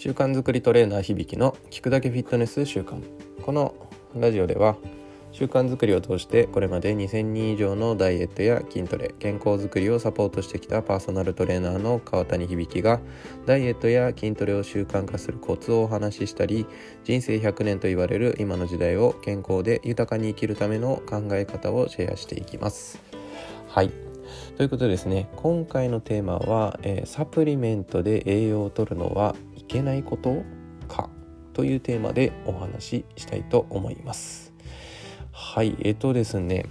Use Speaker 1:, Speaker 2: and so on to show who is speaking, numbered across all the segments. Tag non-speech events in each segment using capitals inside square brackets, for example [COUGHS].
Speaker 1: 習慣づくりトレーナー響の聞くだけフィットネス習慣このラジオでは習慣づくりを通してこれまで2000人以上のダイエットや筋トレ健康づくりをサポートしてきたパーソナルトレーナーの川谷響がダイエットや筋トレを習慣化するコツをお話ししたり人生100年と言われる今の時代を健康で豊かに生きるための考え方をシェアしていきます。はい。ということでですね今回のテーマは、えー、サプリメントで栄養を取るのはけないことかというテーマでお話ししたいと思います。はいえっ、とですね。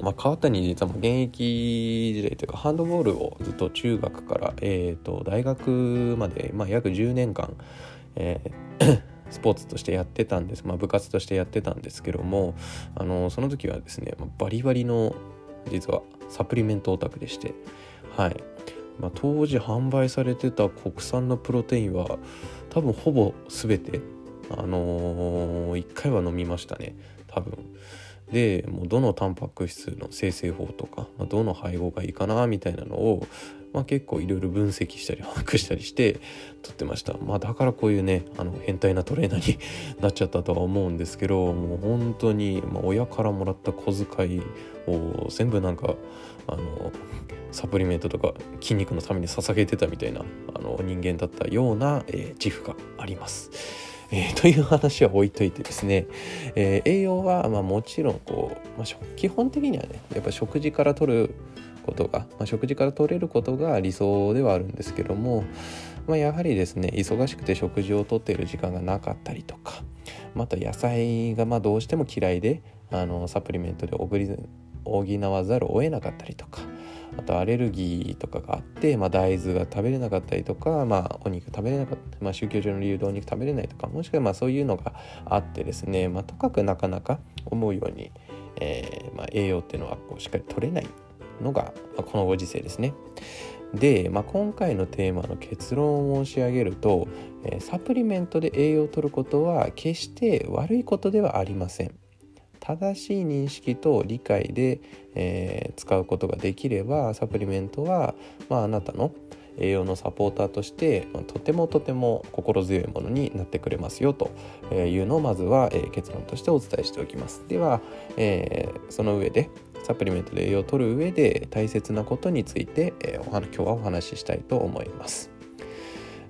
Speaker 1: まあ、川谷実は現役時代というかハンドボールをずっと中学から、えー、と大学まで、まあ、約10年間、えー [COUGHS] スポーツとしてやってたんです、まあ、部活としてやってたんですけどもあのその時はですねバリバリの実はサプリメントオタクでしてはい、まあ、当時販売されてた国産のプロテインは多分ほぼ全てあのー、1回は飲みましたね。多分。でもうどのタンパク質の生成法とか、まあ、どの配合がいいかなみたいなのを、まあ、結構いろいろ分析したり把握したりして撮ってました、まあ、だからこういうねあの変態なトレーナーになっちゃったとは思うんですけどもう本当に、まあ、親からもらった小遣いを全部なんかあのサプリメントとか筋肉のために捧げてたみたいなあの人間だったような、えー、自負があります。えー、という話は置いといてですね、えー、栄養は、まあ、もちろんこう、まあ、基本的にはねやっぱ食事から取ることが、まあ、食事から取れることが理想ではあるんですけども、まあ、やはりですね忙しくて食事をとっている時間がなかったりとかまた野菜がまどうしても嫌いであのサプリメントで補わざるを得なかったりとかあとアレルギーとかがあって、まあ、大豆が食べれなかったりとか、まあ、お肉食べれなかった、まあ、宗教上の理由でお肉食べれないとかもしくはまあそういうのがあってですね、まあ、とかくなかなか思うように、えーまあ、栄養っていうのはこうしっかり取れない。のが、まあ、このご時世ですね。で、まあ、今回のテーマの結論を申し上げると、えー、サプリメントで栄養を取ることは決して悪いことではありません。正しい認識と理解で、えー、使うことができればサプリメントは、まあ、あなたの栄養のサポーターとしてとてもとても心強いものになってくれますよというのをまずは、えー、結論としてお伝えしておきますでは、えー、その上でサプリメントで栄養を取る上で大切なことについて、えー、お今日はお話ししたいと思います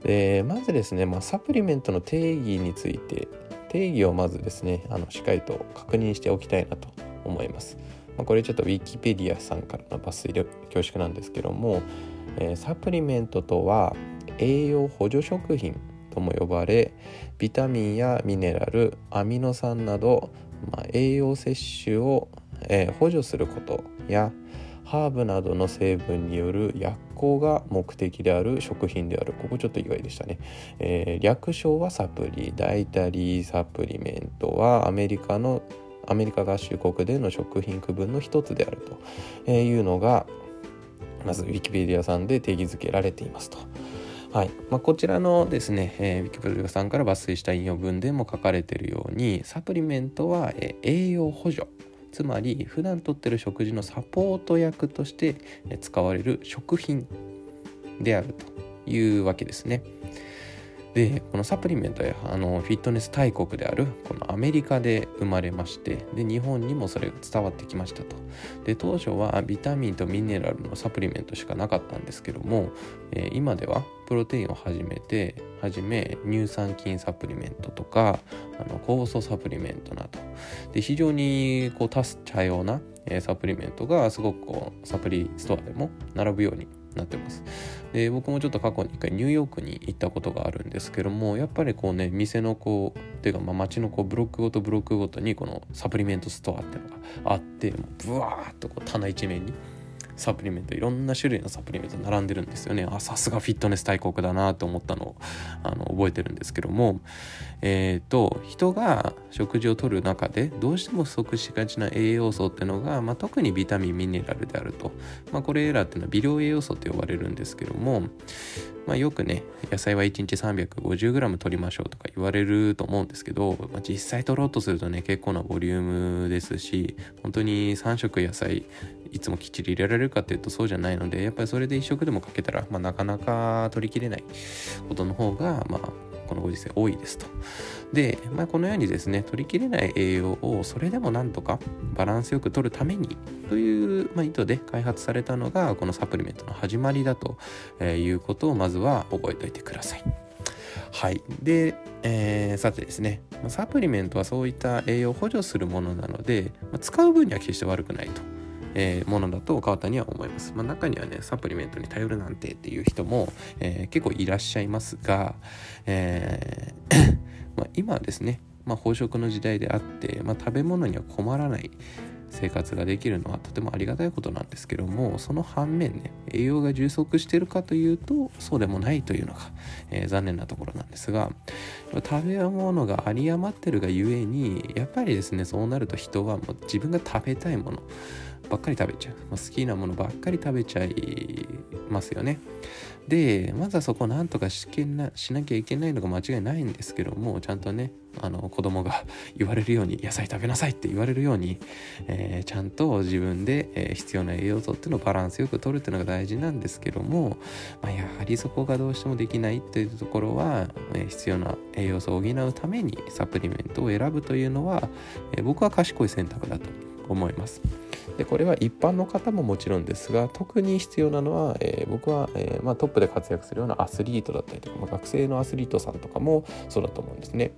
Speaker 1: でまずですね、まあ、サプリメントの定義について定義をまずですねあのしっかりと確認しておきたいなと思います。まあ、これちょっとウィキペディアさんからの抜粋で恐縮なんですけども、えー、サプリメントとは栄養補助食品とも呼ばれビタミンやミネラルアミノ酸など、まあ、栄養摂取を、えー、補助することやハーブなどの成分による薬効が目的である食品である。ここちょっと意外でしたね、えー、略称はサプリ。ダイタリーサプリメントはアメリカのアメリカ合衆国での食品区分の一つであると。いうのがまずウィキペディアさんで定義づけられていますと。はい。まあ、こちらのですね、えー、ウィキペディアさんから抜粋した引用文でも書かれているようにサプリメントは、えー、栄養補助。つまり普段とってる食事のサポート役として使われる食品であるというわけですね。でこのサプリメントやあのフィットネス大国であるこのアメリカで生まれましてで日本にもそれが伝わってきましたと。で当初はビタミンとミネラルのサプリメントしかなかったんですけども、えー、今ではプロテインを始めてはじめ乳酸菌サプリメントとかあの酵素サプリメントなど。で非常にこう多種多様な、サプリメントがすごくこうサプリストアでも並ぶようになってます。で僕もちょっと過去に一回ニューヨークに行ったことがあるんですけどもやっぱりこうね店のこうっていうかまあ街のこうブロックごとブロックごとにこのサプリメントストアっていうのがあってブワーッとこう棚一面にサプリメントいろんな種類のサプリメント並んでるんですよね。あさすがフィットネス大国だなと思ったのをあの覚えてるんですけども。えっ、ー、と人が食事をとる中でどうしても不足しがちな栄養素っていうのが、まあ、特にビタミンミネラルであると、まあ、これらっていうのは微量栄養素と呼ばれるんですけども。まあ、よくね野菜は1日 350g 取りましょうとか言われると思うんですけど、まあ、実際取ろうとするとね結構なボリュームですし本当に3食野菜いつもきっちり入れられるかっていうとそうじゃないのでやっぱりそれで1食でもかけたら、まあ、なかなか取りきれないことの方がまあこのご時世多いですと。で、まあ、このようにですね取りきれない栄養をそれでもなんとかバランスよく取るためにという、まあ、意図で開発されたのがこのサプリメントの始まりだということをまずは覚えておいてください。はい。で、えー、さてですね、サプリメントはそういった栄養を補助するものなので、まあ、使う分には決して悪くないと。えー、ものだと川田には思います。まあ、中にはねサプリメントに頼るなんてっていう人も、えー、結構いらっしゃいますが、えー [COUGHS] まあ、今はですね、まあ、飽食の時代であって、まあ、食べ物には困らない生活ができるのはとてもありがたいことなんですけどもその反面ね栄養が充足してるかというとそうでもないというのが、えー、残念なところなんですが食べ物が有り余ってるがゆえにやっぱりですねそうなると人はもう自分が食べたいものばっかり食べちゃう、まあ、好きなものばっかり食べちゃいますよねでまずはそこをなんとかしけなしなきゃいけないのが間違いないんですけどもちゃんとねあの子供が [LAUGHS] 言われるように野菜食べなさいって言われるように、えー、ちゃんと自分で、えー、必要な栄養素っていうのをバランスよくとるっていうのが大事なんですけども、まあ、やはりそこがどうしてもできないっていうところは、えー、必要な栄養素を補うためにサプリメントを選ぶというのは、え僕は賢い選択だと思います。でこれは一般の方ももちろんですが特に必要なのは、えー、僕は、えー、まあ、トップで活躍するようなアスリートだったりとか、まあ、学生のアスリートさんとかもそうだと思うんですね。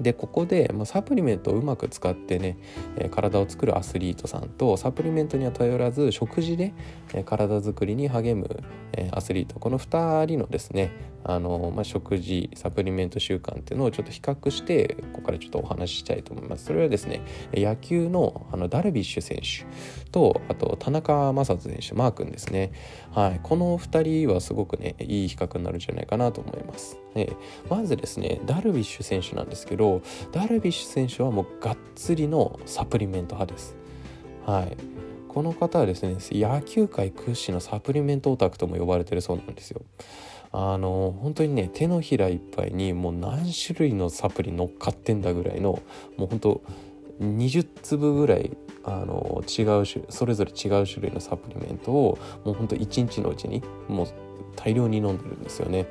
Speaker 1: でここで、まあ、サプリメントをうまく使ってね、え、体を作るアスリートさんとサプリメントには頼らず食事で、え、体作りに励む、え、アスリート。この2人のですねあの、まあ、食事サプリメント習慣っていうのをちょっと比較してここからちょっとお話ししたいと思います。それはですね野球のあのダルビッシュ選手とあと田中将人選手マー君ですね。はい。この2人はすごくねいい比較になるんじゃないかなと思います、ね、まずですねダルビッシュ選手なんですけどダルビッシュ選手はもうがっつりのサプリメント派です。はい。この方はですね野球界屈指のサプリメントオタクとも呼ばれてるそうなんですよ。あの本当にね手のひらいっぱいにもう何種類のサプリ乗っかってんだぐらいのもう本当20粒ぐらいあの違う種それぞれ違う種類のサプリメントをもうほんと1日のうちにもう大量に飲んでるんですよね。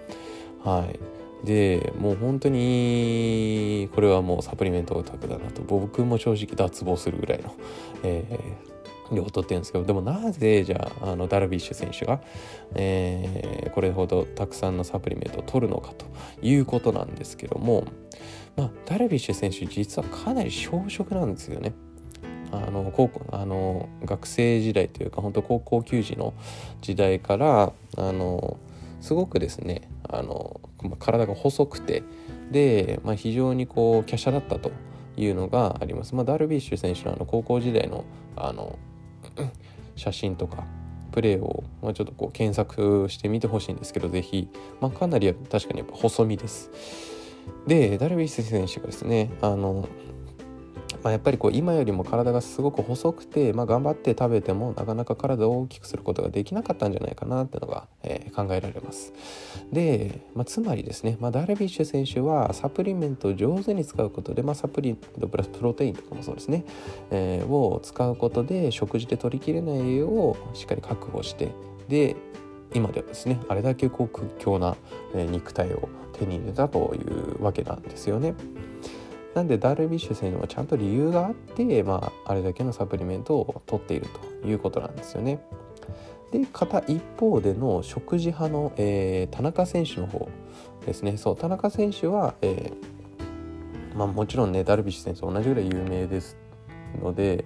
Speaker 1: はい。でもう本当にこれはもうサプリメントオタクだなと僕も正直脱帽するぐらいの、え量を取ってるんですけどでもなぜじゃああのダルビッシュ選手が、えー、これほどたくさんのサプリメントを取るのかということなんですけども、まあ、ダルビッシュ選手実はかなり小食なんですよね。あの高校あの学生時代というか本当高校球児の時代からあのすごくですねあの、まあ、体が細くてで、まあ、非常にこう華奢だったというのがあります。まあ、ダルビッシュ選手のあの高校時代のあの [CLEARS THROAT] 写真とかプレーを、まあ、ちょっとこう検索してみてほしいんですけど是非、まあ、かなり確かにやっぱ細身です。でダルビッシュ選手がですねあのまあ、やっぱりこう今よりも体がすごく細くて、まあ、頑張って食べてもなかなか体を大きくすることができなかったんじゃないかなっていうのが、えー、考えられます。で、まあ、つまりですね、まあ、ダルビッシュ選手はサプリメントを上手に使うことで、まあ、サプリメントプラスプロテインとかもそうですね、えー、を使うことで食事で取りきれない栄養をしっかり確保してで今ではですねあれだけこう屈強な肉体を手に入れたというわけなんですよね。なんでダルビッシュ選手はちゃんと理由があって、まあ、あれだけのサプリメントを取っているということなんですよね。で片一方での食事派の、えー、田中選手の方ですねそう田中選手は、えー、まあ、もちろんねダルビッシュ選手と同じぐらい有名ですので、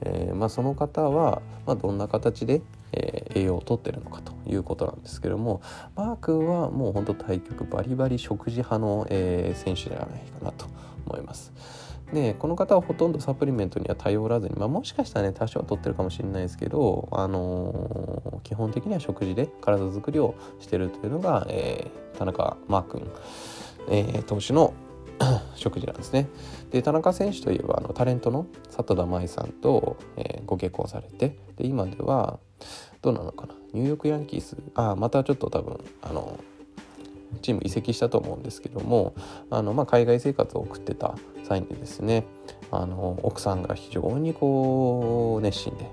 Speaker 1: えー、まあ、その方は、まあ、どんな形で、え栄養をとってるのかということなんですけどもマー君はもうほんと対局バリバリ食事派の、え選手ではないかなと思います。でこの方はほとんどサプリメントには頼らずに、まあ、もしかしたらね多少は取ってるかもしれないですけど、あのー、基本的には食事で体づくりをしてるというのが、えー、田中マー君、えー、投手の [COUGHS] 食事なんですね。で田中選手といえばあのタレントの里田舞さんと、えー、ご結婚されてで今ではどうなのかなニューヨークヤンキースあまたちょっと多分あのチーム移籍したと思うんですけどもあの、まあ、海外生活を送ってた際にですねあの奥さんが非常にこう熱心で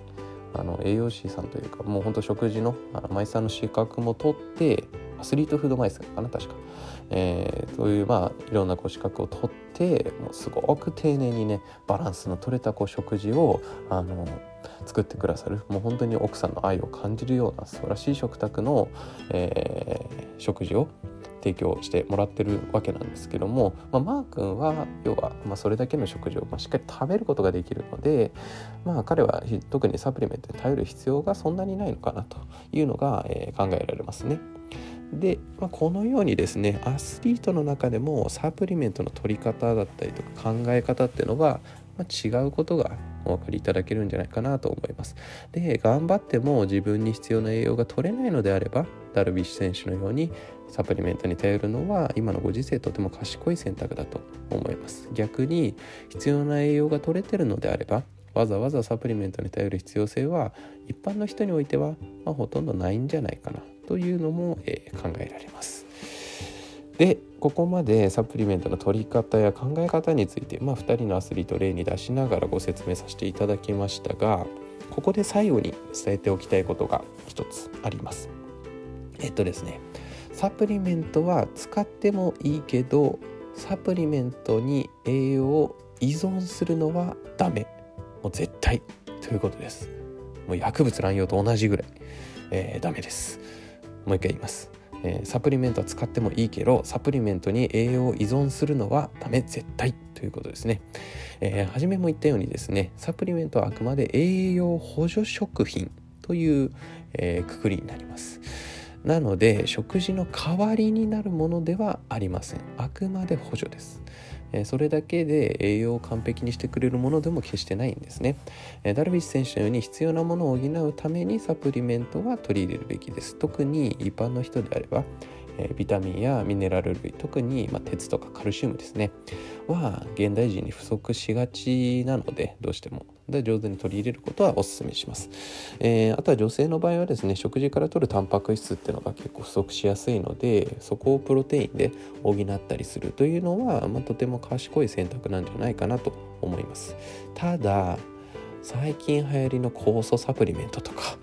Speaker 1: あの栄養士さんというかもうほんと食事のあのマイスターの資格も取ってアスリートフードマイスターかな確か、えー、そういうまあいろんなこう資格を取ってもうすごく丁寧にねバランスの取れたこう食事をあの作ってくださるもう本当に奥さんの愛を感じるような素晴らしい食卓の、えー、食事を提供してもらってるわけなんですけども、まあ、マー君は要は、まあ、それだけの食事を、まあ、しっかり食べることができるので、まあ、彼は特にサプリメントに頼る必要がそんなにないのかなというのが、えー、考えられますね。で、まあ、このようにですねアスリートの中でもサプリメントの取り方だったりとか考え方っていうのは、まあ、違うことがお分かりいただけるんじゃないかなと思います。で頑張っても自分に必要な栄養が取れないのであればダルビッシュ選手のようにサプリメントに頼るのは今のご時世とても賢い選択だと思います逆に必要な栄養が取れてるのであればわざわざサプリメントに頼る必要性は一般の人においては、まあ、ほとんどないんじゃないかなというのも、えー、考えられますでここまでサプリメントの取り方や考え方について、まあ、2人のアスリート例に出しながらご説明させていただきましたがここで最後に伝えておきたいことが一つあります。えっとですねサプリメントは使ってもいいけどサプリメントに栄養を依存するのはダメ。もう絶対ということです。もう薬物乱用と同じぐらい、えー、ダメです。もう一回言います。えー、サプリメントは使ってもいいけどサプリメントに栄養を依存するのはダメ絶対ということですね、えー、初めも言ったようにですねサプリメントはあくまで栄養補助食品という、えー、くくりになります。なので食事の代わりになるものではありません。あくまで補助です。それだけで栄養を完璧にしてくれるものでも決してないんですね。ダルビッシュ選手のように必要なものを補うためにサプリメントは取り入れるべきです。特に一般の人であればえビタミンやミネラル類特に、ま鉄とかカルシウムですねは現代人に不足しがちなのでどうしても。で上手に取り入れることはお勧めします、えー、あとは女性の場合はですね食事から取るタンパク質っていうのが結構不足しやすいのでそこをプロテインで補ったりするというのは、まあ、とても賢い選択なんじゃないかなと思います。ただ最近流行りの酵素サプリメントとか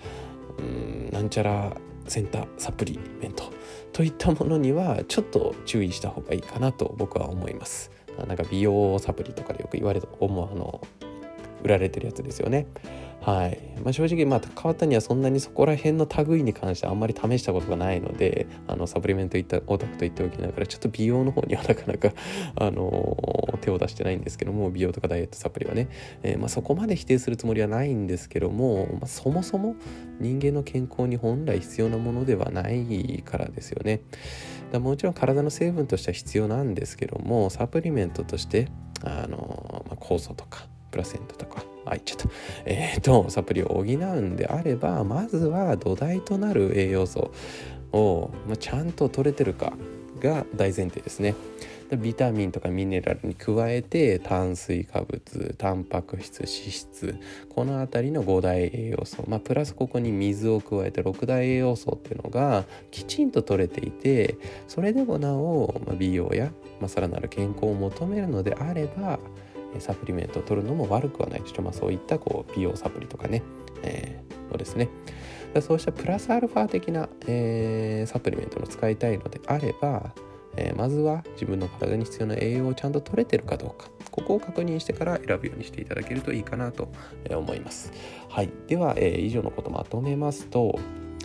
Speaker 1: うんなんちゃらセンターサプリメントといったものにはちょっと注意した方がいいかなと僕は思います。なんか美容サプリとかでよく言われる思うあの売られてるやつですよね。はいまあ、正直まあ川谷はそんなにそこら辺の類に関してあんまり試したことがないのであのサプリメントいったオタクと言っておきながらちょっと美容の方にはなかなか、あのー、手を出してないんですけども美容とかダイエットサプリはね、えー、まあ、そこまで否定するつもりはないんですけども、まあ、そもそも人間の健康に本来必要なものではないからですよね。だもちろん体の成分としては必要なんですけどもサプリメントとしてあの、まあ、酵素とかプラセントとかあ言っちゃった、えーと、サプリを補うんであればまずは土台となる栄養素を、まあ、ちゃんと取れてるかが大前提ですね。ビタミンとかミネラルに加えて炭水化物タンパク質脂質この辺りの5大栄養素、まあ、プラスここに水を加えて6大栄養素っていうのがきちんと取れていてそれでもなお、美容や、まあ、さらなる健康を求めるのであればサプリメントを取るのも悪くはない。でしょ、まあ、そういったこう美容サプリとかね、えー、をですね。そうしたプラスアルファ的な、えー、サプリメントを使いたいのであれば、えー、まずは自分の体に必要な栄養をちゃんと取れてるかどうか。ここを確認してから選ぶようにしていただけるといいかなと思います。はい、では、えー、以上のことまとめますと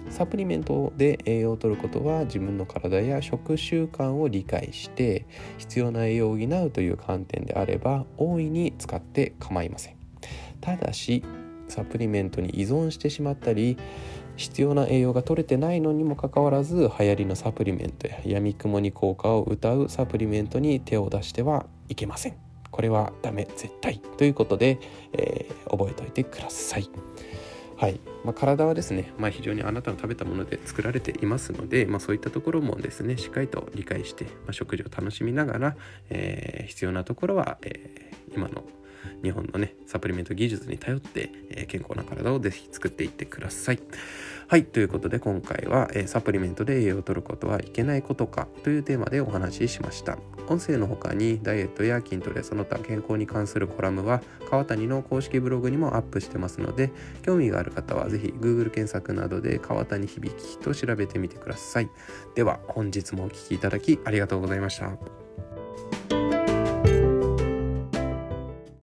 Speaker 1: サプリメントで栄養を取ることは自分の体や食習慣を理解して必要な栄養を補うという観点であれば大いに使って構いません。ただしサプリメントに依存してしまったり必要な栄養が取れてないのにもかかわらず流行りのサプリメントや闇雲に効果を謳うサプリメントに手を出してはいけません。これはダメ絶対。ということで、えー、覚えておいてください。はい。まあ、体はですね、まあ、非常にあなたの食べたもので作られていますので、まあ、そういったところもですねしっかりと理解して、ま、食事を楽しみながら、えー、必要なところは、えー、今の日本のねサプリメント技術に頼って、え健康な体をぜひ作っていってください。はいということで今回は、えサプリメントで栄養を取ることはいけないことかというテーマでお話ししました。音声の他にダイエットや筋トレその他健康に関するコラムは川谷の公式ブログにもアップしてますので興味がある方はぜひ Google 検索などで川谷響きと調べてみてください。では本日もお聴きいただきありがとうございました。